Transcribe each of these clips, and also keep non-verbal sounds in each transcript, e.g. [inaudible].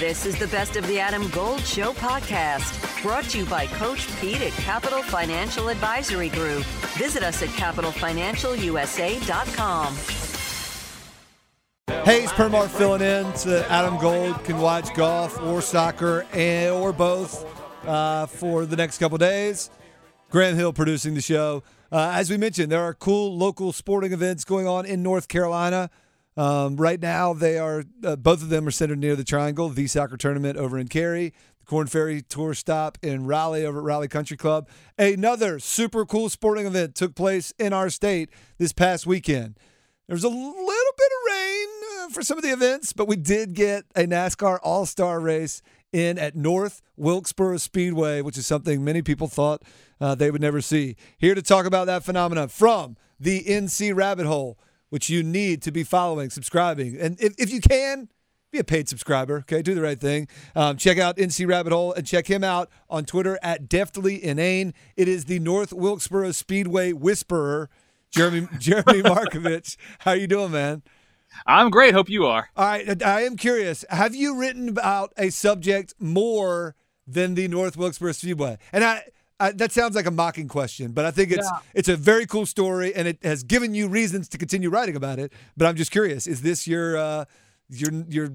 This is the Best of the Adam Gold Show podcast, brought to you by Coach Pete at Capital Financial Advisory Group. Visit us at capitalfinancialusa.com. Hayes Permar filling in so Adam Gold can watch golf or soccer and, or both uh, for the next couple days. Graham Hill producing the show. Uh, as we mentioned, there are cool local sporting events going on in North Carolina. Um, right now, they are uh, both of them are centered near the Triangle, the soccer tournament over in Cary, the Korn Ferry Tour stop in Raleigh over at Raleigh Country Club. Another super cool sporting event took place in our state this past weekend. There was a little bit of rain uh, for some of the events, but we did get a NASCAR All Star race in at North Wilkesboro Speedway, which is something many people thought uh, they would never see. Here to talk about that phenomenon from the NC Rabbit Hole, which you need to be following, subscribing, and if, if you can, be a paid subscriber. Okay, do the right thing. Um, check out NC Rabbit Hole and check him out on Twitter at Deftly Inane. It is the North Wilkesboro Speedway Whisperer, Jeremy [laughs] Jeremy Markovich. How you doing, man? I'm great. Hope you are. All right. I am curious. Have you written about a subject more than the North Wilkesboro Speedway? And I, I that sounds like a mocking question, but I think it's Yeah. it's a very cool story, and it has given you reasons to continue writing about it. But I'm just curious: is this your uh, your your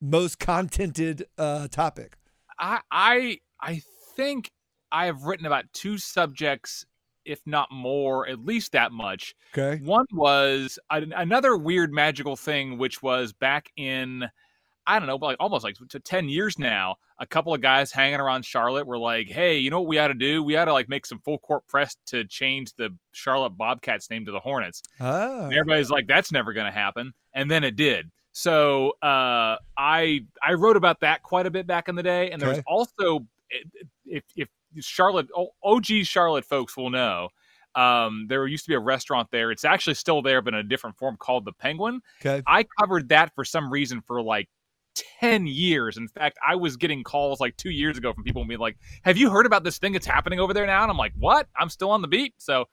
most contented uh, topic? I I I think I have written about two subjects, if not more, at least that much. Okay. One was an- another weird magical thing, which was back in I don't know, but like almost like to ten years now. A couple of guys hanging around Charlotte were like, "Hey, you know what we ought to do? We ought to like make some full court press to change the Charlotte Bobcats name to the Hornets." And everybody's like, "That's never going to happen," and then it did. So uh, I I wrote about that quite a bit back in the day, and there was Okay. also if if Charlotte OG Charlotte folks will know. Um, there used to be a restaurant there. It's actually still there, but in a different form called the Penguin. Okay. I covered that for some reason for like 10 years. In fact, I was getting calls like two years ago from people and being like, Have you heard about this thing that's happening over there now? And I'm like, What? I'm still on the beat. So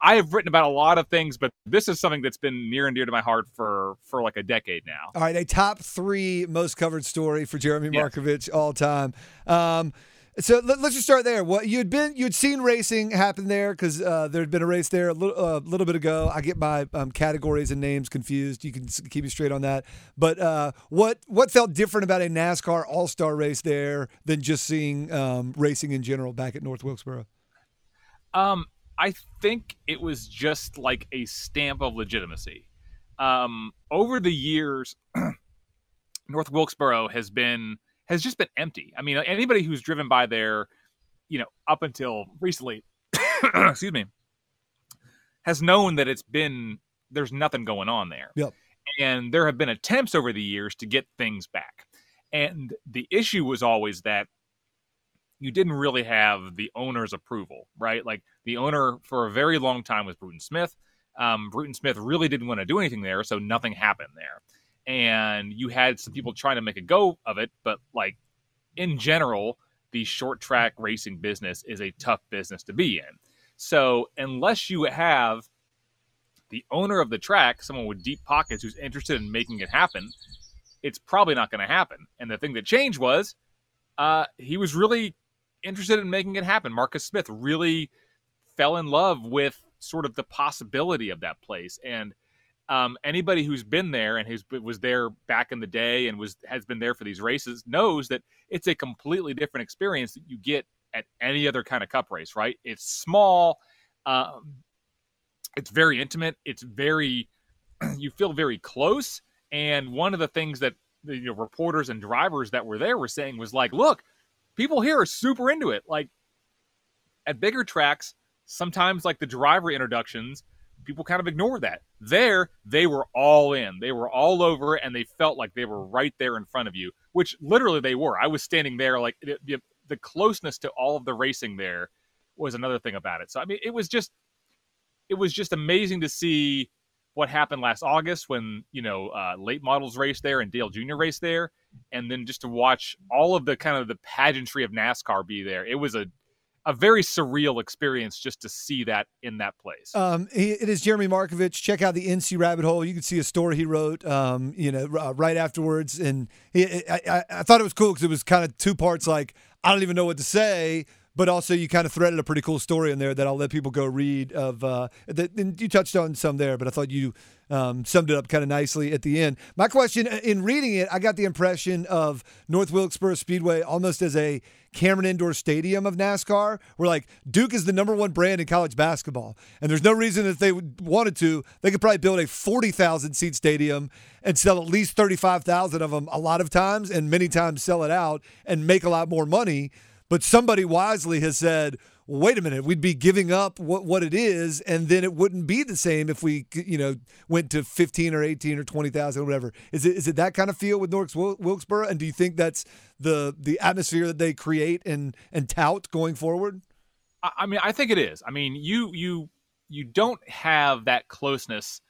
I have written about a lot of things, but this is something that's been near and dear to my heart for for like a decade now. All right, a top three most covered story for Jeremy. Markovich all time. Um, so let, us just start there. What you had been, you'd seen racing happen there because uh, there had been a race there a little, uh, little bit ago. I get my um, categories and names confused. You can keep me straight on that. But uh, what what felt different about a NASCAR All Star race there than just seeing um, racing in general back at North Wilkesboro? Um, I think it was just like a stamp of legitimacy. Um, over the years, [clears throat] North Wilkesboro has been has just been empty. I mean, anybody who's driven by there, you know, up until recently, [coughs] excuse me, has known that it's been there's nothing going on there. Yep. And there have been attempts over the years to get things back. And the issue was always that you didn't really have the owner's approval, right? Like the owner for a very long time was Bruton Smith. Um, Bruton Smith really didn't want to do anything there, so nothing happened there. And you had some people trying to make a go of it, but like in general, the short track racing business is a tough business to be in. So unless you have the owner of the track, someone with deep pockets who's interested in making it happen, it's probably not going to happen. And the thing that changed was uh, he was really interested in making it happen. Marcus Smith really fell in love with sort of the possibility of that place. And um, anybody who's been there and who's was there back in the day and was has been there for these races knows that it's a completely different experience that you get at any other kind of cup race. Right? It's small. Um, it's very intimate. It's very [clears throat] you feel very close. And one of the things that the you know, reporters and drivers that were there were saying was like, look, people here are super into it. Like at bigger tracks, sometimes like the driver introductions, people kind of ignore that. There, they were all in. They were all over and they felt like they were right there in front of you, which literally they were. I was standing there like the, the, the closeness to all of the racing there was another thing about it. So I mean, it was just it was just amazing to see what happened last August when you know uh, late models raced there and Dale Jr. raced there, and then just to watch all of the kind of the pageantry of NASCAR be there. It was a a very surreal experience just to see that in that place. Um, it is Jeremy Markovich. Check out the NC Rabbit Hole. You can see a story he wrote, um, you know, uh, right afterwards. And he, I, I thought it was cool because it was kind of two parts. Like I don't even know what to say, but also you kind of threaded a pretty cool story in there that I'll let people go read. Of uh, that, and you touched on some there, but I thought you um, summed it up kind of nicely at the end. My question uh, in reading it, I got the impression of North Wilkesboro Speedway almost as a Cameron Indoor Stadium of NASCAR, where like Duke is the number one brand in college basketball, and there's no reason that they wanted to, they could probably build a forty thousand seat stadium and sell at least thirty five thousand of them a lot of times, and many times sell it out and make a lot more money. But somebody wisely has said, wait a minute, we'd be giving up what, what it is, and then it wouldn't be the same if we, you know, went to 15 or 18 or 20,000 or whatever. Is it is it that kind of feel with North Wilkesboro? And do you think that's the the atmosphere that they create and and tout going forward? I mean, I think it is. I mean, you you you don't have that closeness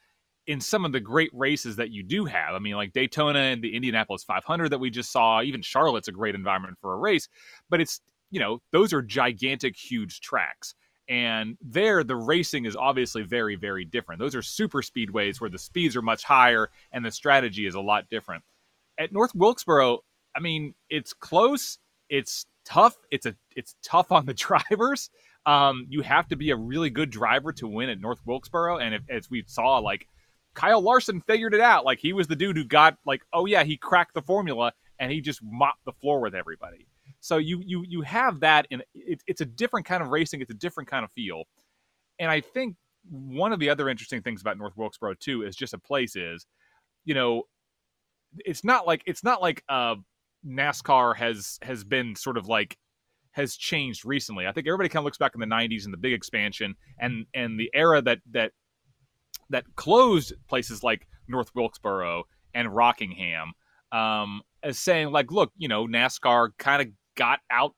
in some of the great races that you do have. I mean, like Daytona and the Indianapolis 500 that we just saw, even Charlotte's a great environment for a race, but it's, you know, those are gigantic, huge tracks. And there, the racing is obviously very, very different. Those are super speedways where the speeds are much higher and the strategy is a lot different. At North Wilkesboro, I mean, it's close, it's tough, it's a it's tough on the [laughs] drivers. Um, you have to be a really good driver to win at North Wilkesboro, and if, as we saw, like Kyle Larson figured it out. Like he was the dude who got like, oh yeah, he cracked the formula and he just mopped the floor with everybody. So you you you have that, and it, it's a different kind of racing. It's a different kind of feel. And I think one of the other interesting things about North Wilkesboro too is just a place is, you know, it's not like it's not like uh, NASCAR has has been sort of like has changed recently. I think everybody kind of looks back in the '90s and the big expansion and and the era that that that closed places like North Wilkesboro and Rockingham um, as saying like, look, you know, NASCAR kind of got out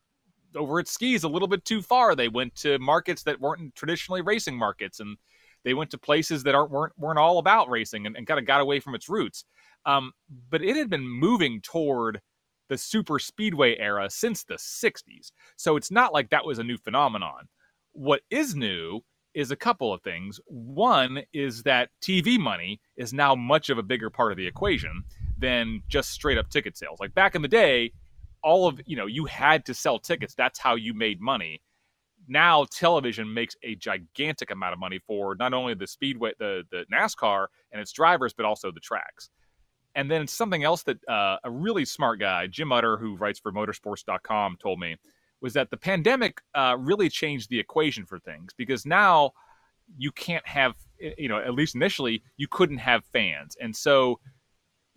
over its skis a little bit too far. They went to markets that weren't traditionally racing markets, and they went to places that aren't weren't weren't all about racing, and, and kind of got away from its roots. Um, but it had been moving toward the super speedway era since the 60s. So it's not like that was a new phenomenon. What is new is a couple of things. One is that TV money is now much of a bigger part of the equation than just straight up ticket sales. Like back in the day, all of, you know, you had to sell tickets. That's how you made money. Now television makes a gigantic amount of money for not only the speedway, the the NASCAR and its drivers, but also the tracks. And then something else that uh, a really smart guy, Jim Utter, who writes for motorsports.com, told me was that the pandemic uh, really changed the equation for things because now you can't have you know at least initially you couldn't have fans. And so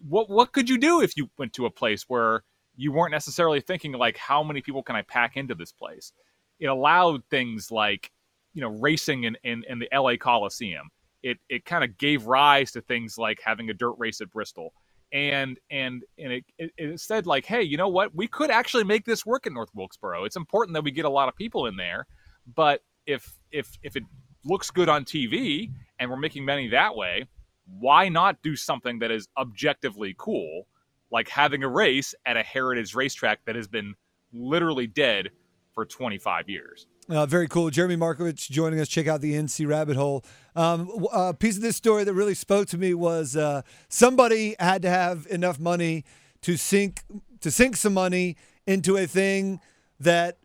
what what could you do if you went to a place where you weren't necessarily thinking like how many people can i pack into this place? It allowed things like you know racing in, in, in the la coliseum. It, it kind of gave rise to things like having a dirt race at bristol and and and it, it, it, said like hey you know what? We could actually make this work in north wilkesboro. It's important that we get a lot of people in there but if if if it looks good on tv and we're making money that way why not do something that is objectively cool like having a race at a heritage racetrack that has been literally dead for 25 years uh, very cool. Jeremy Markovich joining us. Check out the NC Rabbit Hole. Um, a piece of this story that really spoke to me was uh, somebody had to have enough money to sink to sink some money into a thing that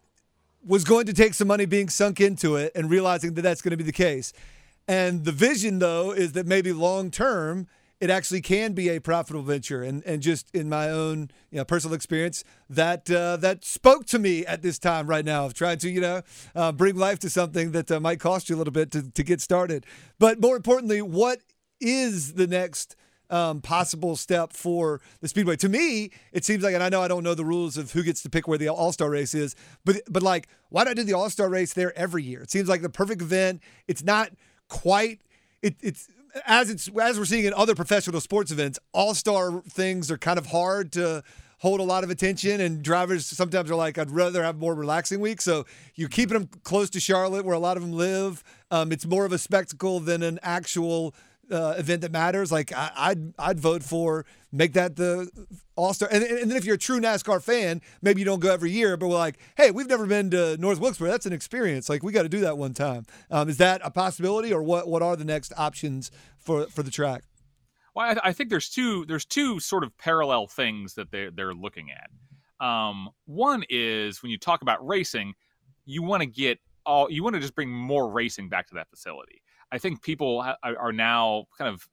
was going to take some money being sunk into it and realizing that that's going to be the case. And the vision, though, is that maybe long term it actually can be a profitable venture. And and just in my own you know, personal experience, that uh, that spoke to me at this time right now of trying to you know uh, bring life to something that uh, might cost you a little bit to to get started. But more importantly, what is the next? Um, possible step for the speedway. To me, it seems like, and I know I don't know the rules of who gets to pick where the All Star race is, but but like, why not do the All Star race there every year? It seems like the perfect event. It's not quite. It, it's as it's as we're seeing in other professional sports events, all star things are kind of hard to hold a lot of attention, and drivers sometimes are like, I'd rather have more relaxing weeks. So you're keeping them close to Charlotte, where a lot of them live. Um, it's more of a spectacle than an actual uh, event that matters, like I, I'd I'd vote for make that the All Star. And, and then if you're a true NASCAR fan, maybe you don't go every year, but we're like, hey, we've never been to North Wilkesboro. That's an experience. Like we got to do that one time. Um, is that a possibility, or what? What are the next options for for the track? Well, I, I think there's two there's two sort of parallel things that they they're looking at. Um, one is when you talk about racing, you want to get all you want to just bring more racing back to that facility. I think people ha- are now kind of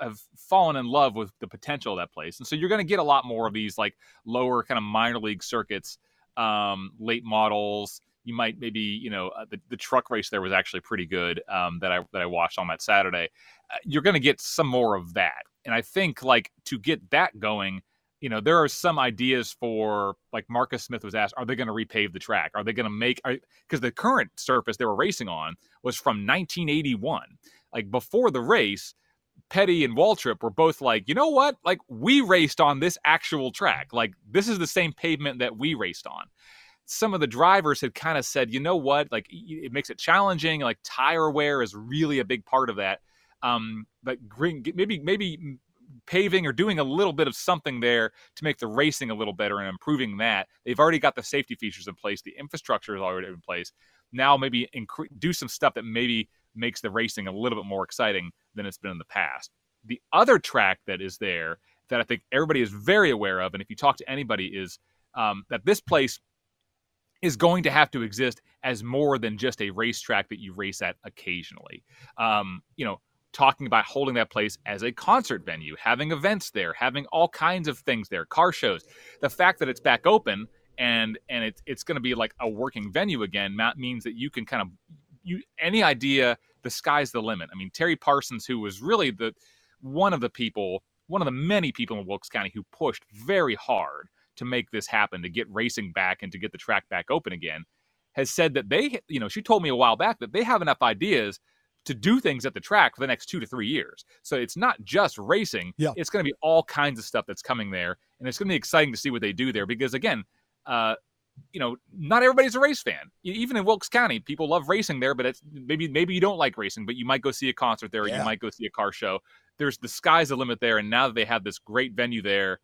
have fallen in love with the potential of that place, and so you're going to get a lot more of these like lower kind of minor league circuits, um, late models. You might maybe you know uh, the, the truck race there was actually pretty good um, that I that I watched on that Saturday. Uh, you're going to get some more of that, and I think like to get that going, you know, there are some ideas for like Marcus Smith was asked, are they going to repave the track? Are they going to make because the current surface they were racing on was from 1981. Like before the race, Petty and Waltrip were both like, you know what? Like we raced on this actual track. Like this is the same pavement that we raced on. Some of the drivers had kind of said, you know what? Like it makes it challenging. Like tire wear is really a big part of that. Um, but green, maybe maybe paving or doing a little bit of something there to make the racing a little better and improving that. They've already got the safety features in place, the infrastructure is already in place. Now maybe incre- do some stuff that maybe makes the racing a little bit more exciting than it's been in the past. The other track that is there that I think everybody is very aware of, and if you talk to anybody, is um, that this place is going to have to exist as more than just a racetrack that you race at occasionally. Um, you know, talking about holding that place as a concert venue, having events there, having all kinds of things there, car shows. The fact that it's back open and and it's it's going to be like a working venue again means that you can kind of you any idea the sky's the limit. I mean, Terri Parsons, who was really the one of the people, one of the many people in Wilkes County who pushed very hard to make this happen, to get racing back and to get the track back open again, has said that they, you know, she told me a while back that they have enough ideas to do things at the track for the next two to three years. So it's not just racing. Yeah. It's going to be all kinds of stuff that's coming there. And it's going to be exciting to see what they do there because, again, uh, you know, not everybody's a race fan. Even in Wilkes County, people love racing there, but it's maybe maybe you don't like racing, but you might go see a concert there, or yeah. you might go see a car show. There's the sky's the limit there, and now that they have this great venue there,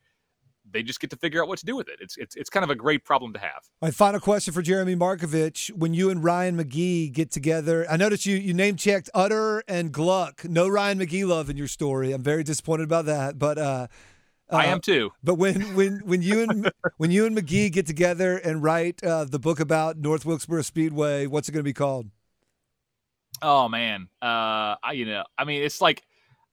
they just get to figure out what to do with it. It's it's it's kind of a great problem to have. My final question for Jeremy Markovich: When you and Ryan McGee get together, I noticed you you name checked Utter and Gluck. No Ryan McGee love in your story. I'm very disappointed about that, but. uh uh, I am too. But when when when you and [laughs] when you and McGee get together and write uh, the book about North Wilkesboro Speedway, what's it going to be called? Oh man, uh, I you know, I mean, it's like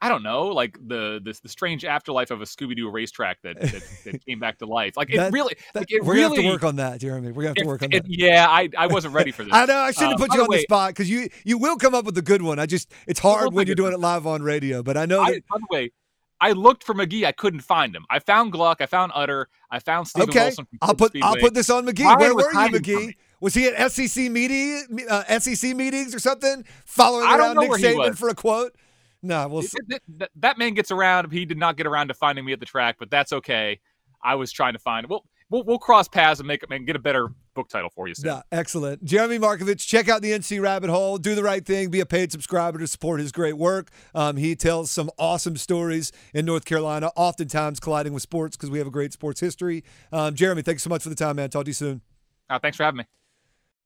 I don't know, like the the, the strange afterlife of a Scooby Doo racetrack that, that, that, came back to life. Like it really, that, like it we're really, gonna have to work on that, Jeremy. We're gonna have to work on it, that. Yeah, I, I wasn't ready for [laughs] this. I know I shouldn't have uh, put you on the, way, the spot because you you will come up with a good one. I just it's hard when you're doing it live on radio. But I know. That, I, by the way, I looked for McGee. I couldn't find him. I found Gluck. I found Utter. I found Stephen okay. Wilson. I'll put Speedway. I'll put this on McGee. Ryan Where was were you, McGee? Was he at SEC meeting uh, SEC meetings or something? Following I around Nick Saban for a quote? No, we'll see. that, that man gets around. He did not get around to finding me at the track, but that's okay. I was trying to find. We'll we'll, we'll cross paths and make and get a better book title for you soon. Yeah, excellent. Jeremy Markovich, check out the NC Rabbit Hole. Do the right thing. Be a paid subscriber to support his great work. Um, he tells some awesome stories in North Carolina, oftentimes colliding with sports because we have a great sports history. Um, Jeremy, thanks so much for the time, man. Talk to you soon. Uh, thanks for having me.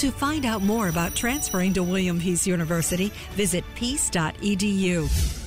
To find out more about transferring to William Peace University, visit peace.edu.